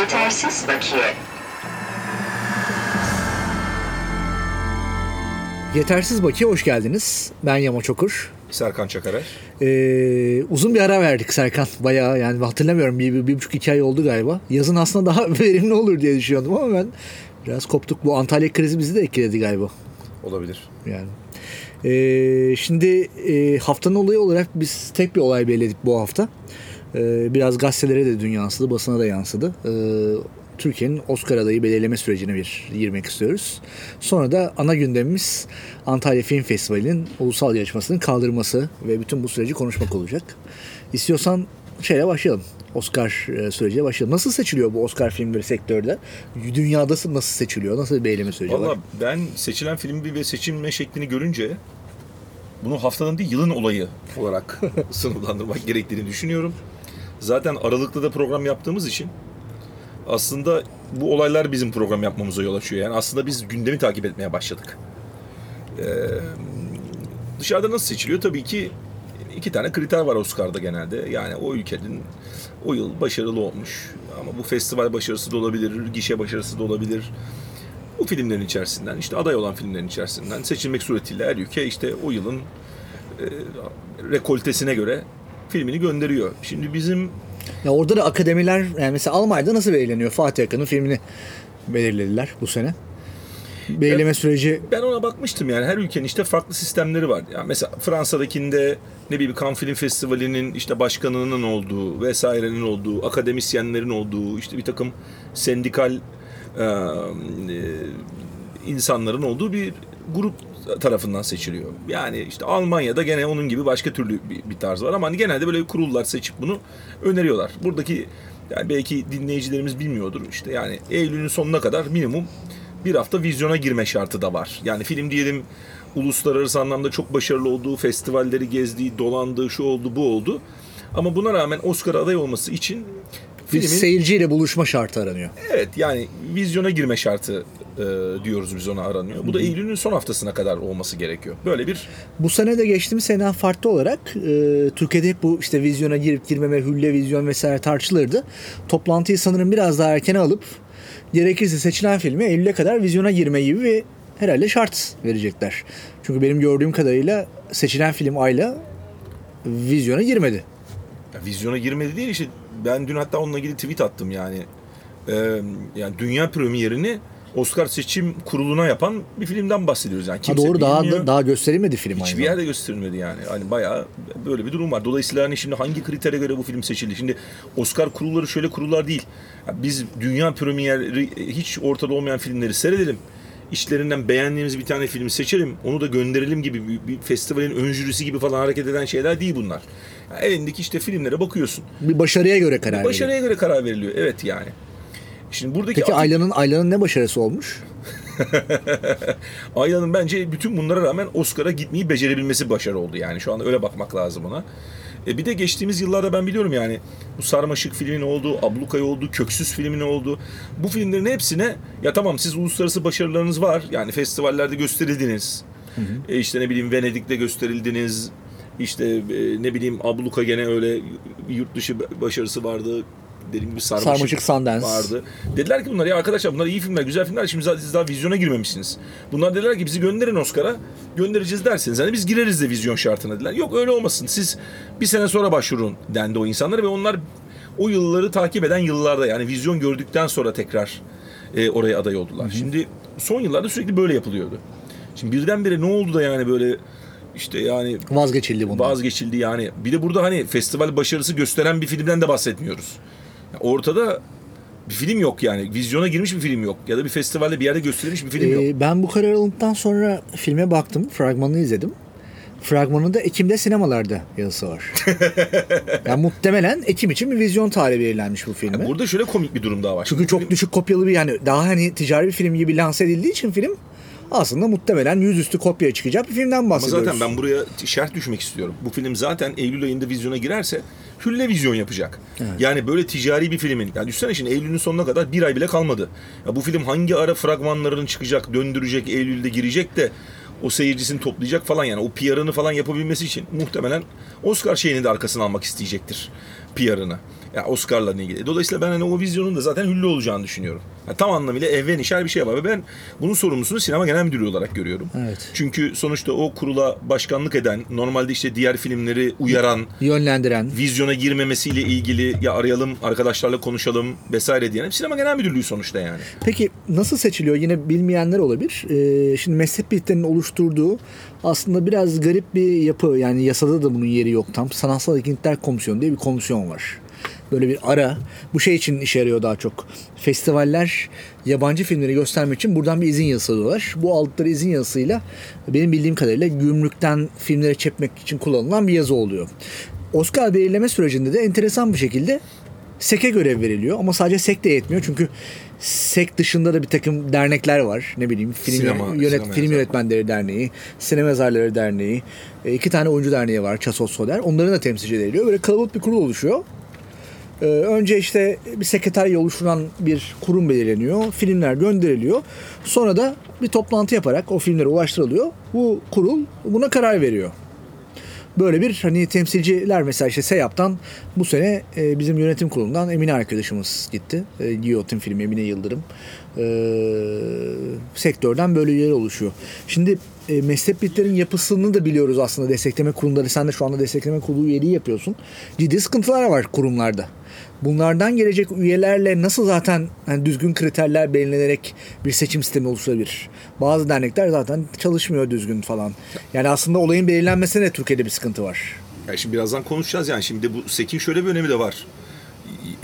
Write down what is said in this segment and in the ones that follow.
Yetersiz bakiye. Yetersiz Baki'ye hoş geldiniz. Ben Yama Çokur. Serkan Çakarer. Ee, uzun bir ara verdik Serkan. Bayağı yani hatırlamıyorum bir, bir, bir buçuk iki ay oldu galiba. Yazın aslında daha verimli olur diye düşünüyordum ama ben biraz koptuk. Bu Antalya krizi bizi de etkiledi galiba. Olabilir. Yani. Ee, şimdi e, haftanın olayı olarak biz tek bir olay belirledik bu hafta. Ee, biraz gazetelere de dün yansıdı, basına da yansıdı. Ee, Türkiye'nin Oscar adayı belirleme sürecine bir girmek istiyoruz. Sonra da ana gündemimiz Antalya Film Festivali'nin ulusal yarışmasının kaldırması ve bütün bu süreci konuşmak olacak. İstiyorsan şeyle başlayalım. Oscar e, süreciyle başlayalım. Nasıl seçiliyor bu Oscar filmleri sektörde? Dünyada nasıl seçiliyor? Nasıl bir belirleme süreci var? Valla ben seçilen filmi ve seçilme şeklini görünce bunu haftanın değil yılın olayı olarak sınıflandırmak gerektiğini düşünüyorum. Zaten Aralık'ta da program yaptığımız için aslında bu olaylar bizim program yapmamıza yol açıyor. Yani aslında biz gündemi takip etmeye başladık. Ee, dışarıda nasıl seçiliyor? Tabii ki iki tane kriter var Oscar'da genelde. Yani o ülkenin o yıl başarılı olmuş. Ama bu festival başarısı da olabilir, gişe başarısı da olabilir. Bu filmlerin içerisinden, işte aday olan filmlerin içerisinden seçilmek suretiyle her ülke işte o yılın e, rekoltesine göre filmini gönderiyor. Şimdi bizim Ya orada da akademiler yani mesela Almanya'da nasıl belirleniyor? Fatih Akın'ın filmini belirlediler bu sene. Belirleme Ya- süreci Ben ona bakmıştım yani her ülkenin işte farklı sistemleri var. Yani mesela Fransa'dakinde ne bileyim Cannes Film Festivali'nin işte başkanının olduğu vesairenin olduğu, akademisyenlerin olduğu, işte bir takım sendikal e, insanların olduğu bir grup tarafından seçiliyor. Yani işte Almanya'da gene onun gibi başka türlü bir, bir tarz var ama hani genelde böyle kurullar seçip bunu öneriyorlar. Buradaki yani belki dinleyicilerimiz bilmiyordur işte yani Eylül'ün sonuna kadar minimum bir hafta vizyona girme şartı da var. Yani film diyelim uluslararası anlamda çok başarılı olduğu, festivalleri gezdiği, dolandığı, şu oldu, bu oldu. Ama buna rağmen Oscar aday olması için bir filmin seyirciyle buluşma şartı aranıyor. evet yani vizyona girme şartı e, diyoruz biz ona aranıyor. Bu da Eylül'ün son haftasına kadar olması gerekiyor. Böyle bir Bu sene de geçtiğimiz seneden farklı olarak e, Türkiye'de hep bu işte vizyona girip girmeme, hülle vizyon vesaire tartışılırdı. Toplantıyı sanırım biraz daha erkene alıp gerekirse seçilen filme Eylül'e kadar vizyona girme gibi bir herhalde şart verecekler. Çünkü benim gördüğüm kadarıyla seçilen film Ayla vizyona girmedi. Ya vizyona girmedi değil işte ben dün hatta onunla ilgili tweet attım yani. Ee, yani dünya premierini Oscar seçim kuruluna yapan bir filmden bahsediyoruz yani. Ha Kimse doğru daha bilmiyor. daha gösterilmedi film Hiçbir aynı. yerde gösterilmedi yani. Hani bayağı böyle bir durum var. Dolayısıyla hani şimdi hangi kritere göre bu film seçildi? Şimdi Oscar kurulları şöyle kurullar değil. Biz dünya premieri hiç ortada olmayan filmleri seyredelim. İçlerinden beğendiğimiz bir tane filmi seçelim. Onu da gönderelim gibi bir, bir festivalin ön jürisi gibi falan hareket eden şeyler değil bunlar. Elindeki işte filmlere bakıyorsun. Bir başarıya göre karar veriliyor. Başarıya göre karar veriliyor. Evet yani. Şimdi buradaki Peki Ayla'nın Ayla'nın ne başarısı olmuş? Ayla'nın bence bütün bunlara rağmen Oscar'a gitmeyi becerebilmesi başarı oldu yani. Şu anda öyle bakmak lazım ona. E bir de geçtiğimiz yıllarda ben biliyorum yani bu Sarmaşık filmin oldu, Ablukay oldu, Köksüz filmin oldu. Bu filmlerin hepsine ya tamam siz uluslararası başarılarınız var. Yani festivallerde gösterildiniz. E işte ne bileyim Venedik'te gösterildiniz. İşte e, ne bileyim Abluka gene öyle yurt dışı başarısı vardı. Dediğim gibi Sarmaşık, Sarmaşık Sundance. vardı. Dediler ki bunlar ya arkadaşlar bunlar iyi filmler, güzel filmler. Şimdi siz daha vizyona girmemişsiniz. Bunlar dediler ki bizi gönderin Oscar'a. Göndereceğiz derseniz hani biz gireriz de vizyon şartına dediler. Yok öyle olmasın. Siz bir sene sonra başvurun dendi o insanlara ve onlar o yılları takip eden yıllarda yani vizyon gördükten sonra tekrar e, oraya aday oldular. Şimdi son yıllarda sürekli böyle yapılıyordu. Şimdi birdenbire ne oldu da yani böyle işte yani Vazgeçildi bundan. vazgeçildi yani. Bir de burada hani festival başarısı gösteren bir filmden de bahsetmiyoruz. Yani ortada bir film yok yani. Vizyona girmiş bir film yok. Ya da bir festivalde bir yerde gösterilmiş bir film yok. Ee, ben bu karar alındıktan sonra filme baktım. Fragmanını izledim. Fragmanında Ekim'de sinemalarda yazısı var. yani muhtemelen Ekim için bir vizyon tarihi belirlenmiş bu filme. Burada şöyle komik bir durum daha var. Çünkü çok düşük kopyalı bir yani daha hani ticari bir film gibi lanse edildiği için film aslında muhtemelen yüzüstü kopya çıkacak bir filmden Ama bahsediyoruz. zaten ben buraya şerh düşmek istiyorum. Bu film zaten Eylül ayında vizyona girerse hülle vizyon yapacak. Yani böyle ticari bir filmin. Yani düşünsene şimdi Eylül'ün sonuna kadar bir ay bile kalmadı. Ya bu film hangi ara fragmanlarını çıkacak, döndürecek, Eylül'de girecek de o seyircisini toplayacak falan yani. O PR'ını falan yapabilmesi için muhtemelen Oscar şeyini de arkasına almak isteyecektir PR'ını. Ya Oscar'la ilgili. Dolayısıyla ben hani o vizyonun da zaten hüllü olacağını düşünüyorum. Yani tam anlamıyla evven işer bir şey var ve ben bunun sorumlusunu sinema genel müdürü olarak görüyorum. Evet. Çünkü sonuçta o kurula başkanlık eden, normalde işte diğer filmleri uyaran, Yönlendiren. vizyona girmemesiyle ilgili ya arayalım, arkadaşlarla konuşalım vesaire diyen hep sinema genel müdürlüğü sonuçta yani. Peki nasıl seçiliyor? Yine bilmeyenler olabilir. Ee, şimdi meslek birliklerinin oluşturduğu aslında biraz garip bir yapı. Yani yasada da bunun yeri yok tam. Sanatsal Etkinlikler Komisyonu diye bir komisyon var. Böyle bir ara. Bu şey için işe yarıyor daha çok. Festivaller yabancı filmleri göstermek için buradan bir izin yazısı alıyorlar. Bu aldıkları izin yazısıyla benim bildiğim kadarıyla gümrükten filmleri çekmek için kullanılan bir yazı oluyor. Oscar belirleme sürecinde de enteresan bir şekilde SEK'e görev veriliyor ama sadece SEK de yetmiyor çünkü SEK dışında da bir takım dernekler var. Ne bileyim film Sinema- yönet sinema film yönetmenleri derneği, sinema yazarları derneği, e, iki tane oyuncu derneği var. Çasos Soder. Onların da temsilci ediliyor. Böyle kalabalık bir kurul oluşuyor. Ee, önce işte bir sekreterle oluşturan bir kurum belirleniyor. Filmler gönderiliyor. Sonra da bir toplantı yaparak o filmlere ulaştırılıyor. Bu kurul buna karar veriyor. Böyle bir hani temsilciler mesela işte SEYAP'tan bu sene e, bizim yönetim kurulundan Emine arkadaşımız gitti. E, Giyotin filmi Emine Yıldırım. E, sektörden böyle üyeler oluşuyor. Şimdi e, meslek birliklerin yapısını da biliyoruz aslında destekleme kurumları. Sen de şu anda destekleme kurulu üyeliği yapıyorsun. Ciddi sıkıntılar var kurumlarda. Bunlardan gelecek üyelerle nasıl zaten hani düzgün kriterler belirlenerek bir seçim sistemi oluşturabilir? Bazı dernekler zaten çalışmıyor düzgün falan. Yani aslında olayın belirlenmesine de Türkiye'de bir sıkıntı var. Ya şimdi birazdan konuşacağız yani. Şimdi bu SEK'in şöyle bir önemi de var.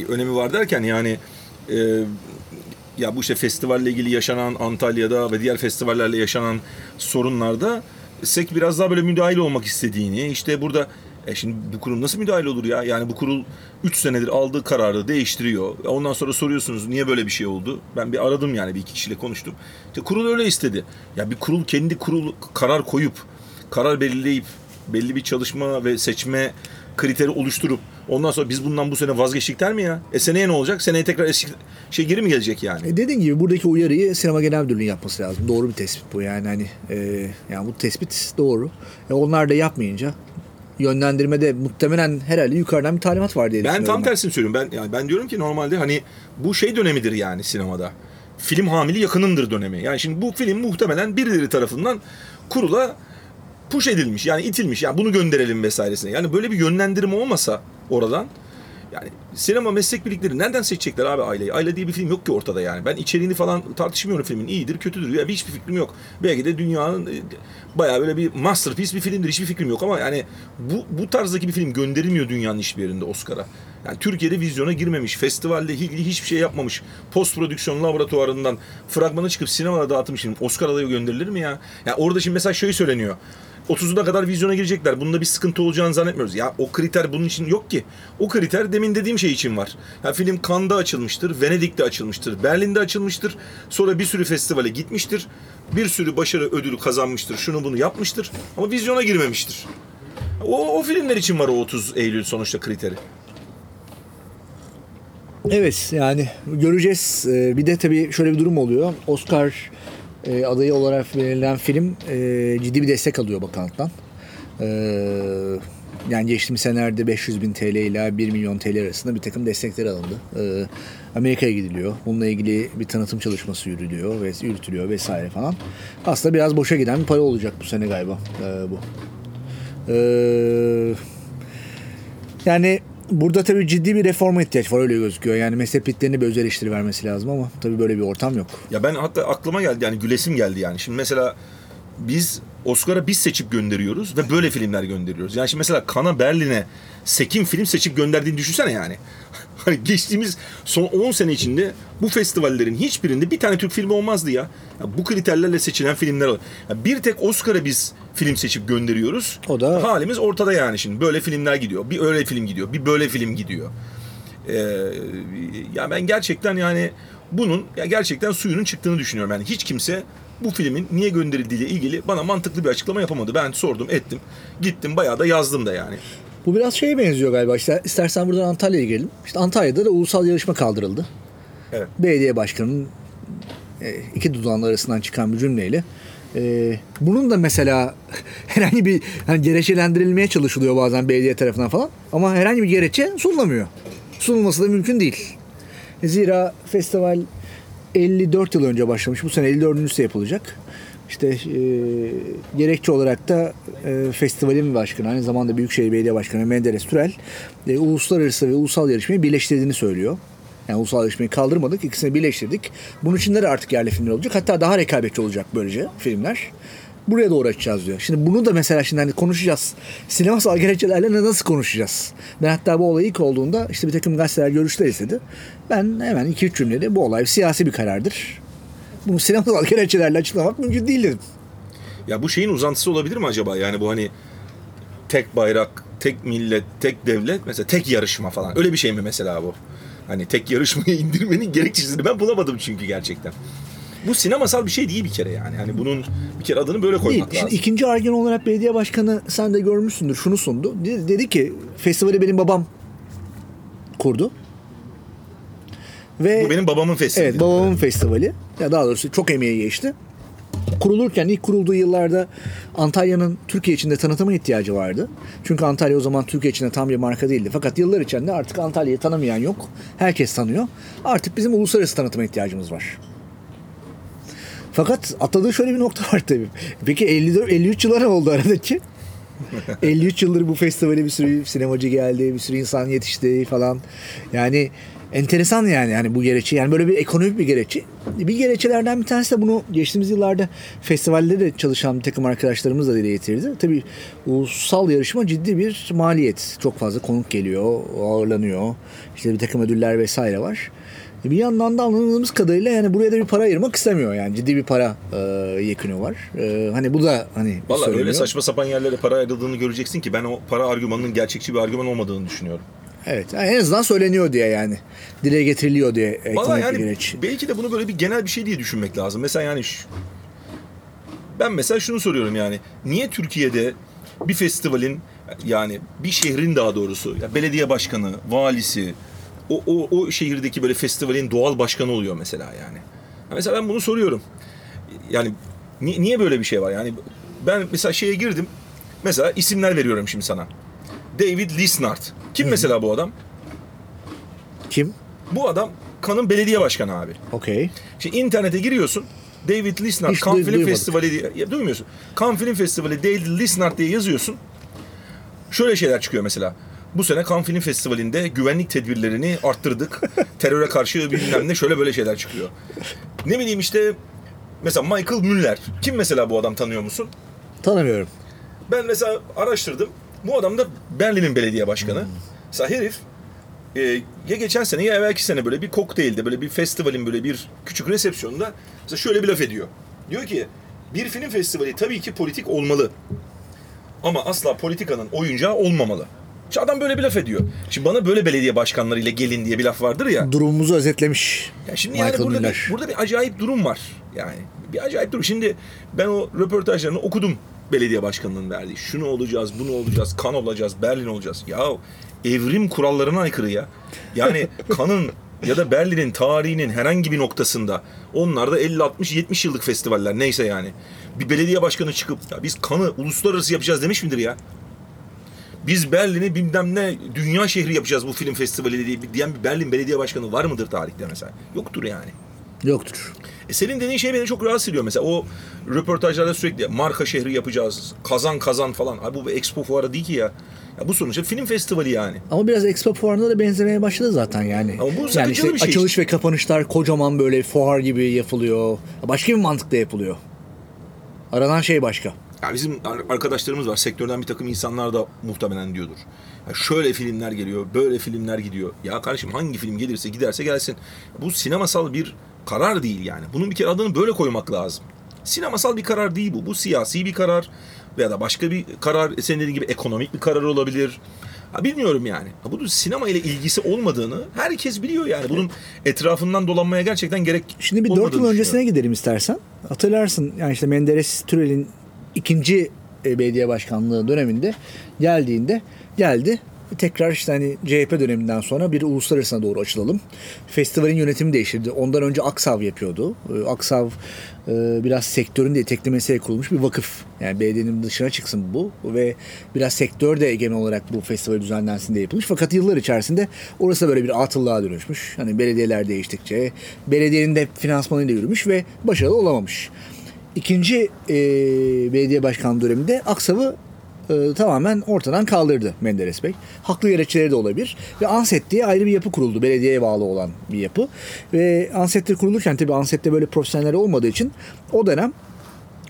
Önemi var derken yani e, ya bu işte festivalle ilgili yaşanan Antalya'da ve diğer festivallerle yaşanan sorunlarda SEK biraz daha böyle müdahil olmak istediğini işte burada e şimdi bu kurum nasıl müdahale olur ya? Yani bu kurul 3 senedir aldığı kararı değiştiriyor. Ondan sonra soruyorsunuz niye böyle bir şey oldu? Ben bir aradım yani bir iki kişiyle konuştum. İşte kurul öyle istedi. Ya bir kurul kendi kurul karar koyup karar belirleyip belli bir çalışma ve seçme kriteri oluşturup ondan sonra biz bundan bu sene vazgeçtik der mi ya? E seneye ne olacak? Seneye tekrar eski şey geri mi gelecek yani? E dediğin gibi buradaki uyarıyı sinema genel müdürlüğünün yapması lazım. Doğru bir tespit bu yani hani e, yani bu tespit doğru. E onlar da yapmayınca yönlendirmede muhtemelen herhalde yukarıdan bir talimat var diye Ben tam tersini söylüyorum. Ben yani ben diyorum ki normalde hani bu şey dönemidir yani sinemada. Film hamili yakınındır dönemi. Yani şimdi bu film muhtemelen birileri tarafından kurula push edilmiş. Yani itilmiş. Yani bunu gönderelim vesairesine. Yani böyle bir yönlendirme olmasa oradan yani sinema meslek birlikleri nereden seçecekler abi aileyi? Aile diye bir film yok ki ortada yani. Ben içeriğini falan tartışmıyorum filmin. İyidir, kötüdür. Ya hiçbir fikrim yok. Belki de dünyanın e, bayağı böyle bir masterpiece bir filmdir. Hiçbir fikrim yok ama yani bu bu tarzdaki bir film gönderilmiyor dünyanın hiçbir yerinde Oscar'a. Yani Türkiye'de vizyona girmemiş, festivalle ilgili hiçbir şey yapmamış. Post prodüksiyon laboratuvarından fragmanı çıkıp sinemada dağıtmış film. Oscar adayı gönderilir mi ya? Yani orada şimdi mesela şöyle söyleniyor. 30'una kadar vizyona girecekler. Bunda bir sıkıntı olacağını zannetmiyoruz. Ya o kriter bunun için yok ki. O kriter demin dediğim şey için var. Ya film Cannes'da açılmıştır, Venedik'te açılmıştır, Berlin'de açılmıştır. Sonra bir sürü festivale gitmiştir. Bir sürü başarı ödülü kazanmıştır. Şunu bunu yapmıştır. Ama vizyona girmemiştir. O, o filmler için var o 30 Eylül sonuçta kriteri. Evet yani göreceğiz. Ee, Bir de tabii şöyle bir durum oluyor. Oscar e, adayı olarak verilen film e, ciddi bir destek alıyor bakanlıktan. Ee, yani geçtiğimiz senelerde 500 bin TL ile 1 milyon TL arasında bir takım destekler alındı. Ee, Amerika'ya gidiliyor. Bununla ilgili bir tanıtım çalışması yürütülüyor ve yürütülüyor vesaire falan. Aslında biraz boşa giden bir para olacak bu sene galiba ee, bu. Ee, yani burada tabii ciddi bir reforma ihtiyaç var öyle gözüküyor. Yani birliklerine bir öz eleştiri vermesi lazım ama tabii böyle bir ortam yok. Ya ben hatta aklıma geldi yani gülesim geldi yani. Şimdi mesela biz Oscar'a biz seçip gönderiyoruz ve böyle filmler gönderiyoruz. Yani şimdi mesela Kana Berlin'e Sekin film seçip gönderdiğini düşünsene yani. Hani geçtiğimiz son 10 sene içinde bu festivallerin hiçbirinde bir tane Türk filmi olmazdı ya. Ya bu kriterlerle seçilen filmler. Ya bir tek Oscar'a biz film seçip gönderiyoruz. O da- halimiz ortada yani şimdi. Böyle filmler gidiyor. Bir öyle film gidiyor. Bir böyle film gidiyor. Ee, ya ben gerçekten yani bunun ya gerçekten suyunun çıktığını düşünüyorum. Yani hiç kimse bu filmin niye gönderildiğiyle ilgili bana mantıklı bir açıklama yapamadı. Ben sordum, ettim. Gittim bayağı da yazdım da yani. Bu biraz şeye benziyor galiba. İşte istersen buradan Antalya'ya girelim. İşte Antalya'da da ulusal yarışma kaldırıldı. Evet. Belediye başkanının e, iki dudağının arasından çıkan bir cümleyle. e, bunun da mesela herhangi bir hani gerekçelendirilmeye çalışılıyor bazen belediye tarafından falan. Ama herhangi bir gerekçe sunulamıyor. Sunulması da mümkün değil. Zira festival 54 yıl önce başlamış. Bu sene 54.sü yapılacak. İşte e, gerekçe olarak da e, festivalin başkanı, aynı zamanda Büyükşehir Belediye Başkanı Menderes Türel e, uluslararası ve ulusal yarışmayı birleştirdiğini söylüyor. Yani ulusal yarışmayı kaldırmadık, ikisini birleştirdik. Bunun içinde de artık yerli filmler olacak. Hatta daha rekabetçi olacak böylece filmler. Buraya doğru açacağız diyor. Şimdi bunu da mesela şimdi hani konuşacağız. Sinemasal gerekçelerle nasıl konuşacağız? Ben hatta bu olay ilk olduğunda işte bir takım gazeteler görüşler istedi. Ben hemen 2-3 cümlede bu olay siyasi bir karardır. Bunu sinemasal gerekçelerle açıklamak mümkün değil dedim. Ya bu şeyin uzantısı olabilir mi acaba? Yani bu hani tek bayrak, tek millet, tek devlet, mesela tek yarışma falan. Öyle bir şey mi mesela bu? Hani tek yarışmayı indirmenin gerekçesini ben bulamadım çünkü gerçekten. Bu sinemasal bir şey değil bir kere yani. Hani bunun bir kere adını böyle Değil. koymak Şimdi lazım. ikinci argüman olarak belediye başkanı sen de görmüşsündür şunu sundu. Dedi, dedi ki festivali benim babam kurdu. Ve Bu benim babamın festivali. Evet babamın festivali. Ya daha doğrusu çok emeği geçti. Kurulurken ilk kurulduğu yıllarda Antalya'nın Türkiye içinde tanıtıma ihtiyacı vardı. Çünkü Antalya o zaman Türkiye içinde tam bir marka değildi. Fakat yıllar içinde artık Antalya'yı tanımayan yok. Herkes tanıyor. Artık bizim uluslararası tanıtıma ihtiyacımız var. Fakat atladığı şöyle bir nokta var tabii. Peki 54 53 yıllar oldu aradaki? 53 yıldır bu festivale bir sürü sinemacı geldi, bir sürü insan yetişti falan. Yani enteresan yani yani bu gereçi. Yani böyle bir ekonomik bir gereçi. Bir gereçelerden bir tanesi de bunu geçtiğimiz yıllarda festivalde de çalışan bir takım arkadaşlarımız da dile getirdi. Tabii ulusal yarışma ciddi bir maliyet. Çok fazla konuk geliyor, ağırlanıyor. İşte bir takım ödüller vesaire var. Bir yandan da anladığımız kadarıyla yani buraya da bir para ayırmak istemiyor yani ciddi bir para e, yekünü var. E, hani bu da hani Valla öyle saçma sapan yerlere para ayrıldığını göreceksin ki ben o para argümanının gerçekçi bir argüman olmadığını düşünüyorum. Evet yani en azından söyleniyor diye yani. Dile getiriliyor diye Valla ekonomik bir yani gereç. belki de bunu böyle bir genel bir şey diye düşünmek lazım. Mesela yani şu- ben mesela şunu soruyorum yani niye Türkiye'de bir festivalin yani bir şehrin daha doğrusu ya belediye başkanı, valisi o, o, o şehirdeki böyle festivalin doğal başkanı oluyor mesela yani. Ya Mesela ben bunu soruyorum. Yani ni- niye böyle bir şey var? Yani ben mesela şeye girdim. Mesela isimler veriyorum şimdi sana. David Lisnard. Kim mesela bu adam? Kim? Bu adam Kan'ın belediye başkanı abi. Okey. Şimdi internete giriyorsun. David Lisnard Hiç duy- Film duymadık. Festivali diye ya, duymuyorsun. Cannes Film Festivali David Lisnard diye yazıyorsun. Şöyle şeyler çıkıyor mesela. Bu sene Cannes Film Festivali'nde güvenlik tedbirlerini arttırdık. Teröre karşı bilmem ne şöyle böyle şeyler çıkıyor. Ne bileyim işte mesela Michael Müller. Kim mesela bu adam tanıyor musun? Tanımıyorum. Ben mesela araştırdım. Bu adam da Berlin'in belediye başkanı. Mesela herif e, ya geçen sene ya evvelki sene böyle bir kokteylde böyle bir festivalin böyle bir küçük resepsiyonunda mesela şöyle bir laf ediyor. Diyor ki bir film festivali tabii ki politik olmalı. Ama asla politikanın oyuncağı olmamalı. Şimdi adam böyle bir laf ediyor. Şimdi bana böyle belediye başkanlarıyla gelin diye bir laf vardır ya. Durumumuzu özetlemiş. Ya şimdi Michael yani burada Müller. bir, burada bir acayip durum var. Yani bir acayip durum. Şimdi ben o röportajlarını okudum belediye başkanının verdiği. Şunu olacağız, bunu olacağız, kan olacağız, Berlin olacağız. Ya evrim kurallarına aykırı ya. Yani kanın ya da Berlin'in tarihinin herhangi bir noktasında onlar da 50 60 70 yıllık festivaller neyse yani. Bir belediye başkanı çıkıp ya biz kanı uluslararası yapacağız demiş midir ya? Biz Berlin'i bilmem ne dünya şehri yapacağız bu film festivali diye diyen bir Berlin belediye başkanı var mıdır tarihte mesela? Yoktur yani. Yoktur. E senin dediğin şey beni çok rahatsız ediyor mesela. O röportajlarda sürekli marka şehri yapacağız. Kazan kazan falan. Abi bu bir expo fuarı değil ki ya. Ya bu sonuçta film festivali yani. Ama biraz Expo fuarına da benzemeye başladı zaten yani. Ama bu yani işte bir şey açılış ve kapanışlar kocaman böyle fuar gibi yapılıyor. Başka bir mantıkla yapılıyor. Aranan şey başka. Ya bizim ar- arkadaşlarımız var. Sektörden bir takım insanlar da muhtemelen diyordur. Ya şöyle filmler geliyor, böyle filmler gidiyor. Ya kardeşim hangi film gelirse giderse gelsin. Bu sinemasal bir karar değil yani. Bunun bir kere adını böyle koymak lazım. Sinemasal bir karar değil bu. Bu siyasi bir karar veya da başka bir karar. Senin dediğin gibi ekonomik bir karar olabilir. Ha, bilmiyorum yani. Ha, bunun sinema ile ilgisi olmadığını herkes biliyor yani. Bunun etrafından dolanmaya gerçekten gerek Şimdi bir 4 olmadığını yıl öncesine gidelim istersen. Hatırlarsın yani işte Menderes Türel'in ikinci e, belediye başkanlığı döneminde geldiğinde geldi tekrar işte hani CHP döneminden sonra bir uluslararasına doğru açılalım. Festivalin yönetimi değiştirdi. Ondan önce Aksav yapıyordu. Ee, Aksav e, biraz sektörün de eteklemesiyle kurulmuş bir vakıf. Yani belediyenin dışına çıksın bu ve biraz sektör de egemen olarak bu festival düzenlensin diye yapılmış. Fakat yıllar içerisinde orası böyle bir atıllığa dönüşmüş. Hani belediyeler değiştikçe belediyenin de finansmanıyla yürümüş ve başarılı olamamış. İkinci e, belediye başkanlığı döneminde Aksav'ı e, tamamen ortadan kaldırdı Menderes Bey. Haklı gerekçeleri de olabilir. Ve Anset diye ayrı bir yapı kuruldu. Belediyeye bağlı olan bir yapı. Ve Anset'te kurulurken tabii Anset'te böyle profesyoneller olmadığı için o dönem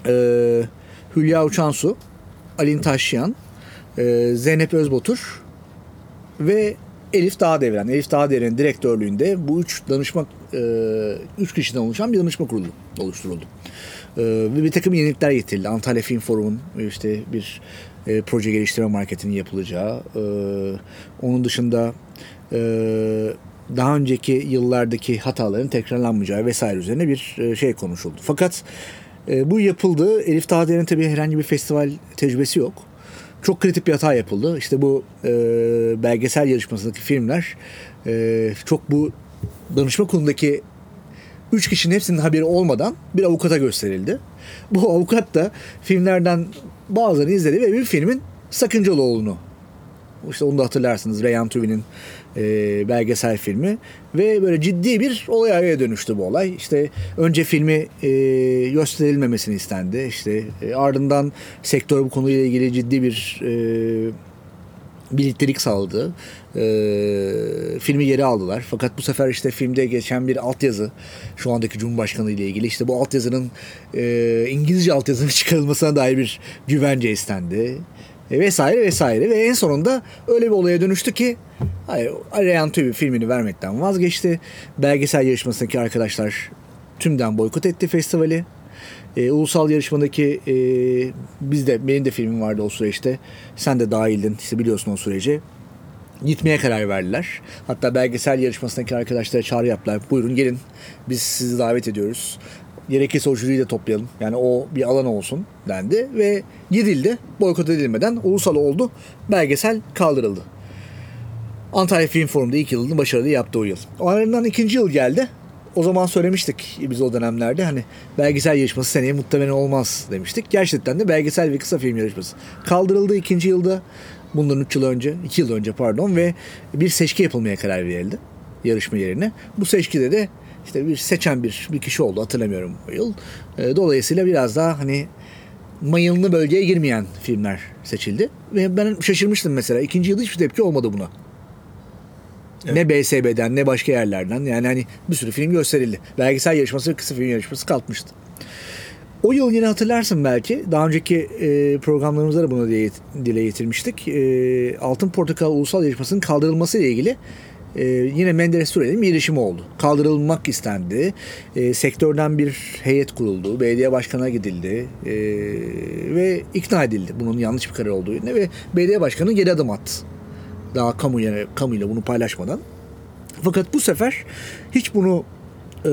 e, Hülya Uçansu, Alin Taşyan, e, Zeynep Özbotur ve Elif Dağdevren. Elif Dağdevren'in direktörlüğünde bu üç danışma, e, üç kişiden oluşan bir danışma kurulu oluşturuldu. E, ve bir takım yenilikler getirildi. Antalya Film Forum'un işte bir e, proje geliştirme marketinin yapılacağı. E, onun dışında e, daha önceki yıllardaki hataların tekrarlanmayacağı vesaire üzerine bir e, şey konuşuldu. Fakat e, bu yapıldı. Elif Dağdevren'in tabii herhangi bir festival tecrübesi yok çok kritik bir hata yapıldı. İşte bu e, belgesel yarışmasındaki filmler e, çok bu danışma kurulundaki üç kişinin hepsinin haberi olmadan bir avukata gösterildi. Bu avukat da filmlerden bazılarını izledi ve bir filmin sakıncalı olduğunu işte onu da hatırlarsınız Reyhan Tüvi'nin e, belgesel filmi ve böyle ciddi bir olaya dönüştü bu olay. İşte önce filmi e, gösterilmemesini istendi. İşte e, ardından sektör bu konuyla ilgili ciddi bir e, birliktelik sağladı. E, filmi geri aldılar. Fakat bu sefer işte filmde geçen bir altyazı şu andaki Cumhurbaşkanı ile ilgili işte bu altyazının e, İngilizce altyazının çıkarılmasına dair bir güvence istendi. E, vesaire vesaire ve en sonunda öyle bir olaya dönüştü ki hayır Reyhan Tübi filmini vermekten vazgeçti. Belgesel yarışmasındaki arkadaşlar tümden boykot etti festivali. E, ulusal yarışmadaki e, bizde benim de filmim vardı o süreçte. Sen de dahildin işte biliyorsun o süreci. Gitmeye karar verdiler. Hatta belgesel yarışmasındaki arkadaşlara çağrı yaptılar. Buyurun gelin biz sizi davet ediyoruz. Gerekirse o jüriyi de toplayalım. Yani o bir alan olsun dendi ve gidildi. Boykot edilmeden ulusal oldu. Belgesel kaldırıldı. Antalya Film Forum'da ilk yılını başarılı yaptı o yıl. O ardından ikinci yıl geldi. O zaman söylemiştik biz o dönemlerde hani belgesel yarışması seneye muhtemelen olmaz demiştik. Gerçekten de belgesel ve kısa film yarışması kaldırıldı ikinci yılda. Bundan 3 yıl önce, 2 yıl önce pardon ve bir seçki yapılmaya karar verildi yarışma yerine. Bu seçkide de işte bir seçen bir bir kişi oldu hatırlamıyorum bu yıl. E, dolayısıyla biraz daha hani mayınlı bölgeye girmeyen filmler seçildi. Ve ben şaşırmıştım mesela. ikinci yılda hiçbir tepki olmadı buna. Evet. Ne BSB'den ne başka yerlerden. Yani hani bir sürü film gösterildi. Belgesel yarışması ve kısa film yarışması kalkmıştı. O yıl yine hatırlarsın belki. Daha önceki e, programlarımızda da bunu dile, dile getirmiştik. E, Altın Portakal Ulusal Yarışması'nın kaldırılması ile ilgili e, yine Menderes Süre'nin bir girişimi oldu. Kaldırılmak istendi. E, sektörden bir heyet kuruldu. Belediye başkanına gidildi. E, ve ikna edildi bunun yanlış bir karar olduğu yönüne ve belediye başkanı geri adım attı. Daha kamuya, kamuyla bunu paylaşmadan. Fakat bu sefer hiç bunu e,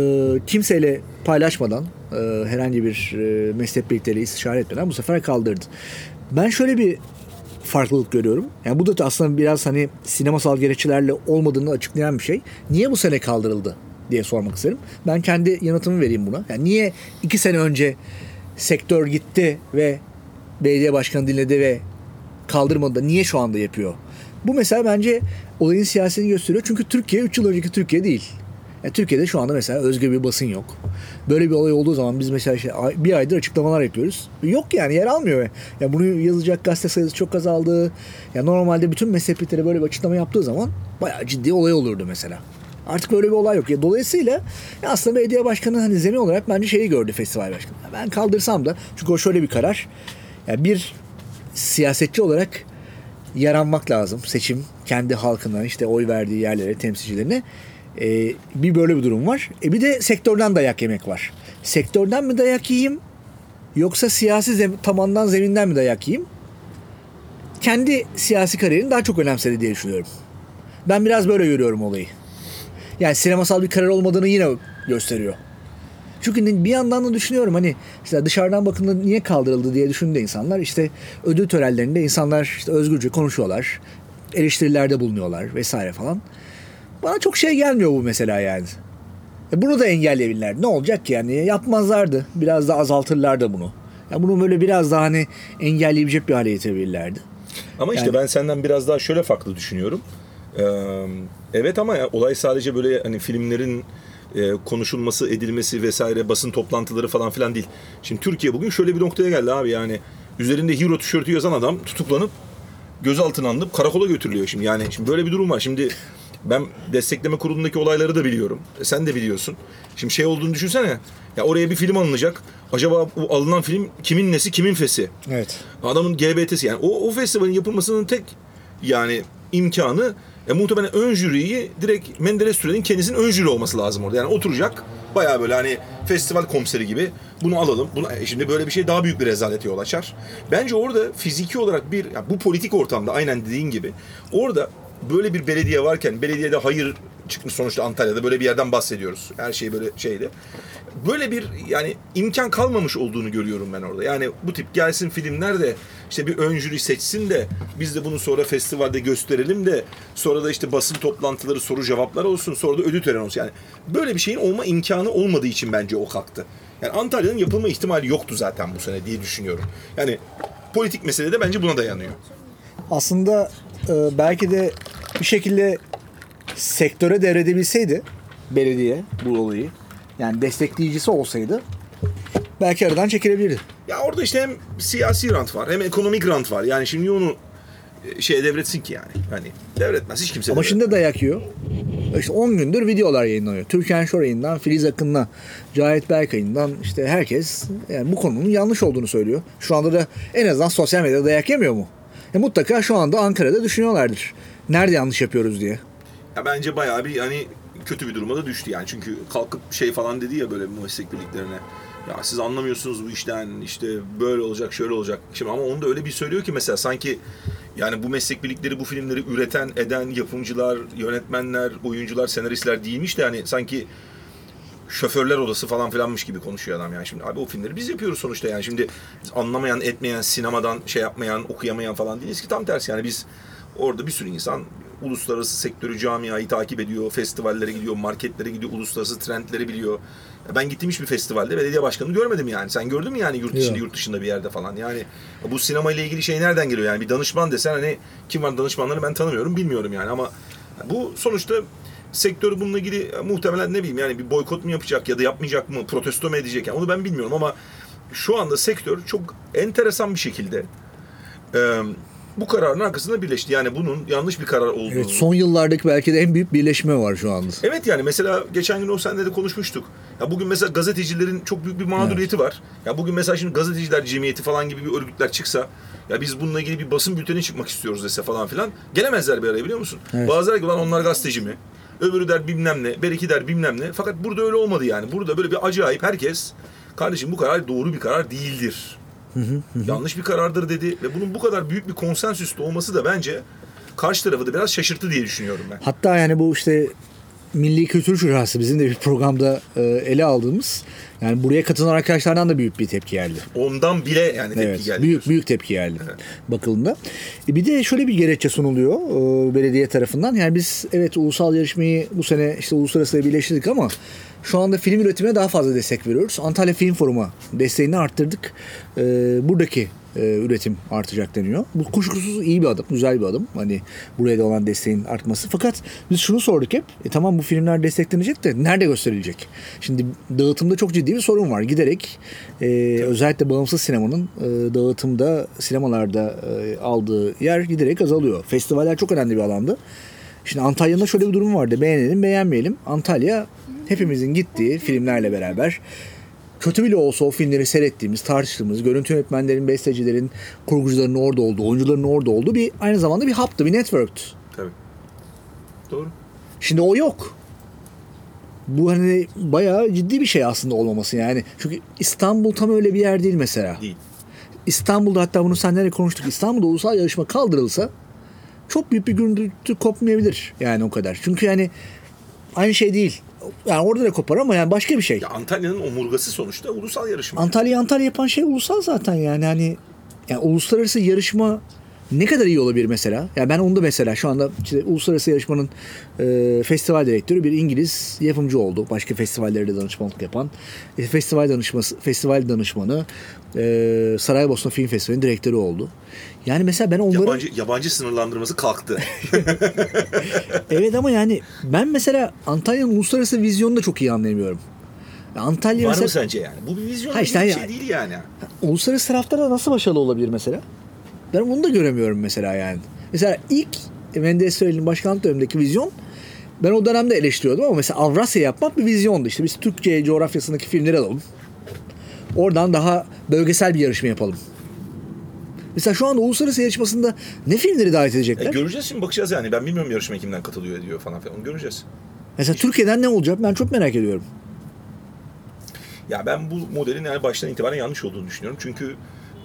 kimseyle paylaşmadan e, herhangi bir e, meslek birlikleriyle istişare etmeden bu sefer kaldırdı. Ben şöyle bir farklılık görüyorum. Yani bu da aslında biraz hani sinemasal gerekçelerle olmadığını açıklayan bir şey. Niye bu sene kaldırıldı diye sormak isterim. Ben kendi yanıtımı vereyim buna. Yani niye iki sene önce sektör gitti ve belediye başkanı dinledi ve kaldırmadı da niye şu anda yapıyor? Bu mesela bence olayın siyasetini gösteriyor. Çünkü Türkiye 3 yıl önceki Türkiye değil. Yani Türkiye'de şu anda mesela özgür bir basın yok. Böyle bir olay olduğu zaman biz mesela işte bir aydır açıklamalar yapıyoruz. Yok yani yer almıyor. Ya yani bunu yazacak gazete sayısı çok azaldı. Ya yani normalde bütün mezhepleri böyle bir açıklama yaptığı zaman bayağı ciddi olay olurdu mesela. Artık böyle bir olay yok. Ya dolayısıyla ya aslında belediye başkanı hani zemin olarak bence şeyi gördü festival başkanı. Ben kaldırsam da çünkü o şöyle bir karar. Yani bir siyasetçi olarak yaranmak lazım. Seçim kendi halkına işte oy verdiği yerlere temsilcilerine e, bir böyle bir durum var. E bir de sektörden dayak yemek var. Sektörden mi dayak yiyeyim yoksa siyasi zem- tabandan zeminden mi dayak yiyeyim? Kendi siyasi kariyerini daha çok önemsedi diye düşünüyorum. Ben biraz böyle görüyorum olayı. Yani sinemasal bir karar olmadığını yine gösteriyor. Çünkü bir yandan da düşünüyorum hani işte dışarıdan bakında niye kaldırıldı diye düşündü insanlar. İşte ödül törenlerinde insanlar işte özgürce konuşuyorlar eleştirilerde bulunuyorlar vesaire falan. Bana çok şey gelmiyor bu mesela yani. E bunu da engelleyebilirler. Ne olacak ki yani yapmazlardı. Biraz da azaltırlardı bunu. Ya bunu böyle biraz daha hani engelleyebilecek bir hale getirebilirlerdi. Ama işte Yani- ben senden biraz daha şöyle farklı düşünüyorum. Ee, evet ama ya, olay sadece böyle hani filmlerin e, konuşulması, edilmesi vesaire basın toplantıları falan filan değil. Şimdi Türkiye bugün şöyle bir noktaya geldi abi yani üzerinde hero tişörtü yazan adam tutuklanıp gözaltına alınıp karakola götürülüyor şimdi. Yani şimdi böyle bir durum var. Şimdi ben destekleme kurulundaki olayları da biliyorum. E, Sen de biliyorsun. Şimdi şey olduğunu düşünsene. Ya oraya bir film alınacak. Acaba bu alınan film kimin nesi, kimin fesi? Evet. Adamın GBT'si yani o, o festivalin yapılmasının tek yani imkanı e, muhtemelen ön jüriyi direkt Menderes Türen'in kendisinin ön jüri olması lazım orada. Yani oturacak bayağı böyle hani festival komiseri gibi bunu alalım. Bunu, e, şimdi böyle bir şey daha büyük bir rezalete yol açar. Bence orada fiziki olarak bir yani bu politik ortamda aynen dediğin gibi orada böyle bir belediye varken belediyede hayır çıkmış sonuçta Antalya'da böyle bir yerden bahsediyoruz. Her şey böyle şeyde. Böyle bir yani imkan kalmamış olduğunu görüyorum ben orada. Yani bu tip gelsin filmler de işte bir ön jüri seçsin de biz de bunu sonra festivalde gösterelim de sonra da işte basın toplantıları soru cevaplar olsun sonra da ödül töreni olsun. Yani böyle bir şeyin olma imkanı olmadığı için bence o kalktı. Yani Antalya'nın yapılma ihtimali yoktu zaten bu sene diye düşünüyorum. Yani politik mesele de bence buna dayanıyor. Aslında e, belki de bir şekilde sektöre devredebilseydi belediye bu olayı yani destekleyicisi olsaydı belki aradan çekilebilirdi. Ya orada işte hem siyasi rant var hem ekonomik rant var. Yani şimdi onu e, şeye devretsin ki yani. Hani devretmez hiç kimse Ama devretmez. şimdi dayak yiyor. İşte 10 gündür videolar yayınlanıyor. Türkan Şoray'ından, Filiz Akın'la, Cahit Berkay'ından işte herkes yani bu konunun yanlış olduğunu söylüyor. Şu anda da en azından sosyal medyada dayak yemiyor mu? E mutlaka şu anda Ankara'da düşünüyorlardır. Nerede yanlış yapıyoruz diye. Ya bence bayağı bir hani kötü bir duruma da düştü yani. Çünkü kalkıp şey falan dedi ya böyle meslek birliklerine. Ya siz anlamıyorsunuz bu işten işte böyle olacak şöyle olacak. Şimdi ama onu da öyle bir söylüyor ki mesela sanki yani bu meslek birlikleri bu filmleri üreten, eden yapımcılar, yönetmenler, oyuncular, senaristler değilmiş de hani sanki şoförler odası falan filanmış gibi konuşuyor adam yani. Şimdi abi o filmleri biz yapıyoruz sonuçta yani. Şimdi anlamayan, etmeyen, sinemadan şey yapmayan, okuyamayan falan değiliz ki tam tersi yani biz orada bir sürü insan uluslararası sektörü, camiayı takip ediyor, festivallere gidiyor, marketlere gidiyor, uluslararası trendleri biliyor. Ben gittiğim hiçbir festivalde belediye başkanını görmedim yani. Sen gördün mü yani yurt içinde, yurt dışında bir yerde falan. Yani bu sinema ile ilgili şey nereden geliyor yani? Bir danışman desen hani kim var danışmanları ben tanımıyorum, bilmiyorum yani ama bu sonuçta sektör bununla ilgili e, muhtemelen ne bileyim yani bir boykot mu yapacak ya da yapmayacak mı, protesto mu edecek yani onu ben bilmiyorum ama şu anda sektör çok enteresan bir şekilde e, bu kararın arkasında birleşti. Yani bunun yanlış bir karar olduğunu. Evet, son yıllardaki belki de en büyük birleşme var şu anda. Evet yani mesela geçen gün o senle de konuşmuştuk. Ya bugün mesela gazetecilerin çok büyük bir mağduriyeti var. Ya bugün mesela şimdi gazeteciler cemiyeti falan gibi bir örgütler çıksa ya biz bununla ilgili bir basın bülteni çıkmak istiyoruz dese falan filan gelemezler bir araya biliyor musun? Evet. Bazıları ki "Lan onlar gazeteci mi? Öbürü der bilmem ne, beriki der bilmem ne. Fakat burada öyle olmadı yani. Burada böyle bir acayip herkes kardeşim bu karar doğru bir karar değildir. Yanlış bir karardır dedi ve bunun bu kadar büyük bir konsensüste olması da bence karşı tarafı da biraz şaşırttı diye düşünüyorum ben. Hatta yani bu işte Milli Kültür Şurası bizim de bir programda e, ele aldığımız yani buraya katılan arkadaşlardan da büyük bir tepki geldi. Ondan bile yani tepki Evet, geldi. büyük büyük tepki geldi bakıldığında. E bir de şöyle bir gerekçe sunuluyor e, belediye tarafından. Yani biz evet ulusal yarışmayı bu sene işte uluslararası birleştirdik ama şu anda film üretimine daha fazla destek veriyoruz. Antalya Film Forum'a desteğini arttırdık. E, buradaki e, üretim artacak deniyor. Bu kuşkusuz iyi bir adım, güzel bir adım. Hani buraya da olan desteğin artması. Fakat biz şunu sorduk hep. E tamam bu filmler desteklenecek de nerede gösterilecek? Şimdi dağıtımda çok ciddi bir sorun var. Giderek e, özellikle bağımsız sinemanın e, dağıtımda sinemalarda e, aldığı yer giderek azalıyor. Festivaller çok önemli bir alandı. Şimdi Antalya'nın şöyle bir durum vardı. Beğenelim beğenmeyelim. Antalya hepimizin gittiği filmlerle beraber kötü bile olsa o filmleri seyrettiğimiz, tartıştığımız, görüntü yönetmenlerin, bestecilerin, kurgucuların orada olduğu, oyuncuların orada olduğu bir aynı zamanda bir haptı, bir networktü. Tabii. Doğru. Şimdi o yok. Bu hani bayağı ciddi bir şey aslında olmaması yani. Çünkü İstanbul tam öyle bir yer değil mesela. Değil. İstanbul'da hatta bunu senlerle konuştuk. İstanbul'da ulusal yarışma kaldırılsa çok büyük bir gürültü kopmayabilir yani o kadar. Çünkü yani aynı şey değil. Yani orada da kopar ama yani başka bir şey. Ya Antalya'nın omurgası sonuçta ulusal yarışma. Antalya Antalya yapan şey ulusal zaten yani hani yani uluslararası yarışma ne kadar iyi olabilir mesela? Ya ben onda mesela şu anda işte uluslararası yarışmanın e, festival direktörü bir İngiliz yapımcı oldu. Başka festivallerde danışmanlık yapan. E, festival danışması, festival danışmanı, e, Saraybosna Film Festivali'nin direktörü oldu. Yani mesela ben onları Yabancı, yabancı sınırlandırması kalktı. evet ama yani ben mesela Antalya'nın uluslararası vizyonunu da çok iyi anlayamıyorum. Ya Antalya Var mesela mı sence yani? Bu bir vizyon Ha işte bir şey değil yani. uluslararası taraftarda nasıl başarılı olabilir mesela? Ben bunu da göremiyorum mesela yani. Mesela ilk Menderes Sörel'in başkanlık dönemindeki vizyon ben o dönemde eleştiriyordum ama mesela Avrasya yapmak bir vizyondu. İşte biz Türkiye coğrafyasındaki filmleri alalım. Oradan daha bölgesel bir yarışma yapalım. Mesela şu anda uluslararası yarışmasında ne filmleri davet E, edecekler? göreceğiz şimdi bakacağız yani. Ben bilmiyorum yarışma kimden katılıyor ediyor falan filan. Onu göreceğiz. Mesela Türkiye'den ne olacak ben çok merak ediyorum. Ya ben bu modelin yani baştan itibaren yanlış olduğunu düşünüyorum. Çünkü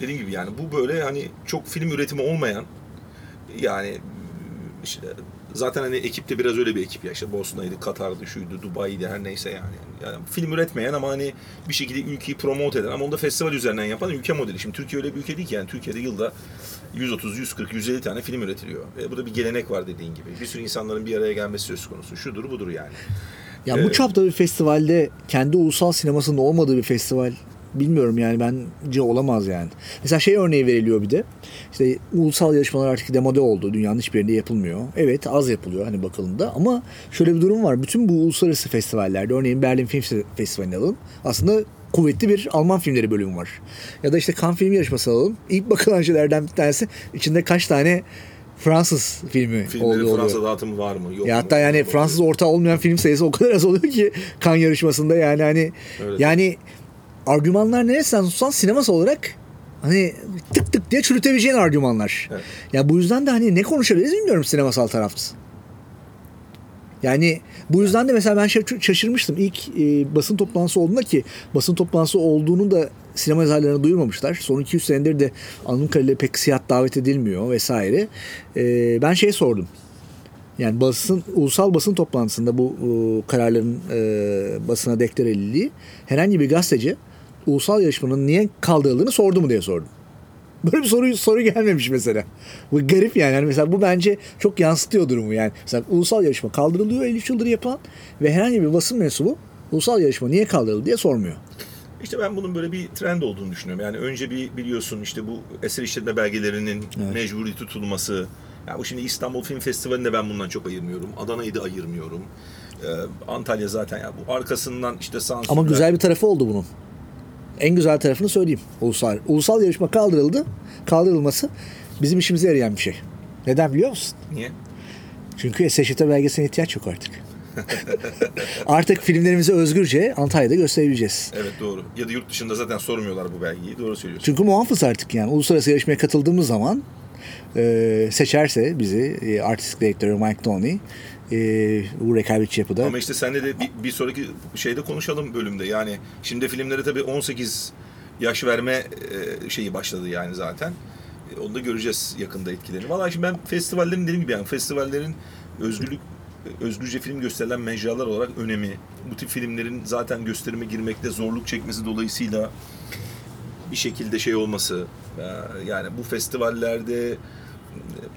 dediğim gibi yani bu böyle hani çok film üretimi olmayan yani işte zaten hani ekipte biraz öyle bir ekip ya işte Bosna'ydı, Katar'dı, şuydu, Dubai'di her neyse yani. Yani film üretmeyen ama hani bir şekilde ülkeyi promote eden ama onu da festival üzerinden yapan ülke modeli. Şimdi Türkiye öyle bir ülke değil ki yani Türkiye'de yılda 130, 140, 150 tane film üretiliyor. Ve bu da bir gelenek var dediğin gibi. Bir sürü insanların bir araya gelmesi söz konusu. Şudur budur yani. Ya bu Evet. çapta bir festivalde kendi ulusal sinemasının olmadığı bir festival bilmiyorum yani bence olamaz yani. Mesela şey örneği veriliyor bir de. İşte ulusal yarışmalar artık demode oldu. Dünyanın hiçbir yerinde yapılmıyor. Evet az yapılıyor hani bakıldığında ama şöyle bir durum var. Bütün bu uluslararası festivallerde örneğin Berlin Film Festivali'ni alın. Aslında kuvvetli bir Alman filmleri bölümü var. Ya da işte Cannes Film Yarışması alalım. İlk bakılan şeylerden bir tanesi içinde kaç tane Fransız filmi Filmlerin olduğu oluyor. Fransa dağıtımı var mı? Yok Ya mu? hatta yani Fransız ortağı olmayan film sayısı o kadar az oluyor ki kan yarışmasında yani hani Öyle. yani argümanlar neresinden tutsan sineması olarak hani tık tık diye çürütebileceğin argümanlar. Evet. Ya bu yüzden de hani ne konuşabiliriz bilmiyorum sinemasal tarafta. Yani bu yüzden de mesela ben şey şaşırmıştım. İlk e, basın toplantısı olduğunda ki basın toplantısı olduğunu da sinema yazarlarına duyurmamışlar. Son 200 senedir de kadarıyla pek siyah davet edilmiyor vesaire. E, ben şey sordum. Yani basın ulusal basın toplantısında bu e, kararların e, basına deklar edildiği herhangi bir gazeteci ulusal yarışmanın niye kaldırıldığını sordu mu diye sordum. Böyle bir soru soru gelmemiş mesela. Bu garip yani. yani mesela bu bence çok yansıtıyor durumu yani. Mesela ulusal yarışma kaldırılıyor 53 yıldır yapılan ve herhangi bir basın mensubu ulusal yarışma niye kaldırıldı diye sormuyor. İşte ben bunun böyle bir trend olduğunu düşünüyorum. Yani önce bir biliyorsun işte bu eser işletme belgelerinin Evet. mecburi tutulması. Ya bu şimdi İstanbul Film Festivali'nde ben bundan çok ayırmıyorum. Adana'yı da ayırmıyorum. Ee, Antalya zaten ya bu arkasından işte sansürler. Ama güzel bir tarafı oldu bunun. En güzel tarafını söyleyeyim. Ulusal, ulusal yarışma kaldırıldı. Kaldırılması bizim işimize yarayan bir şey. Neden biliyor musun? Niye? Çünkü SŞT belgesine ihtiyaç yok artık. artık filmlerimizi özgürce Antalya'da gösterebileceğiz. Evet doğru. Ya da yurt dışında zaten sormuyorlar bu belgeyi. Doğru söylüyorsun. Çünkü muhafız artık yani. Uluslararası yarışmaya katıldığımız zaman e, seçerse bizi e, artistik direktörü Mike Downey e, bu rekabetçi yapıda. Ama işte senle de bir, bir sonraki şeyde konuşalım bölümde. Yani şimdi filmlere tabii 18 yaş verme e, şeyi başladı yani zaten. E, Onu da göreceğiz yakında etkilerini. Vallahi şimdi ben festivallerin dediğim gibi yani festivallerin özgürlük özgürce film gösterilen mecralar olarak önemi, bu tip filmlerin zaten gösterime girmekte zorluk çekmesi dolayısıyla bir şekilde şey olması e, yani bu festivallerde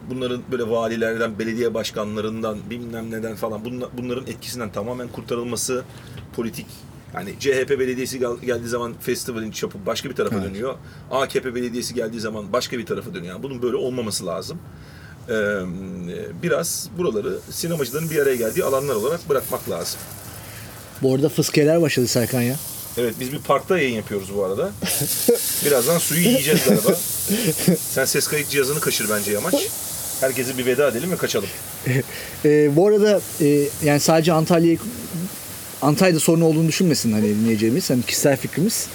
bunların böyle valilerden, belediye başkanlarından bilmem neden falan bunla- bunların etkisinden tamamen kurtarılması politik yani CHP belediyesi gel- geldiği zaman festivalin çapı başka bir tarafa Evet. dönüyor. AKP belediyesi geldiği zaman başka bir tarafa dönüyor. Yani bunun böyle olmaması lazım. Ee, biraz buraları sinemacıların bir araya geldiği alanlar olarak bırakmak lazım. Bu arada fıskiyeler başladı Serkan ya. Evet biz bir parkta yayın yapıyoruz bu arada. Birazdan suyu yiyeceğiz galiba. Sen ses kayıt cihazını kaşır bence Yamaç. Herkese bir veda edelim ve kaçalım. E, bu arada e, yani sadece Antalya'yı Antalya'da sorun olduğunu düşünmesin hani dinleyeceğimiz. Hani kişisel fikrimiz.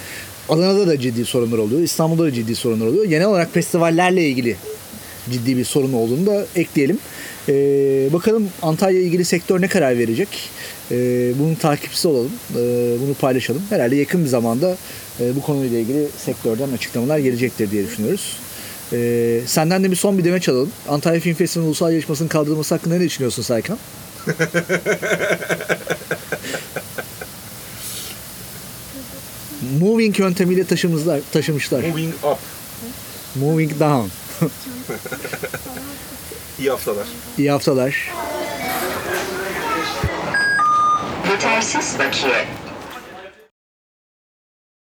Adana'da da ciddi sorunlar oluyor. İstanbul'da da ciddi sorunlar oluyor. Genel olarak festivallerle ilgili ciddi bir sorun olduğunu da ekleyelim. E, bakalım Antalya ilgili sektör ne karar verecek? E, bunun takipçisi olalım. E, bunu paylaşalım. Herhalde yakın bir zamanda e, bu konuyla ilgili sektörden açıklamalar gelecektir diye düşünüyoruz. E, senden de bir son bir demeç alalım. Antalya Film Festivali Ulusal Yarışması'nın kaldırılması hakkında ne düşünüyorsun Serkan? Moving yöntemiyle taşımışlar, taşımışlar. Moving up. Moving down. İyi haftalar. İyi haftalar. Yetersiz bakiye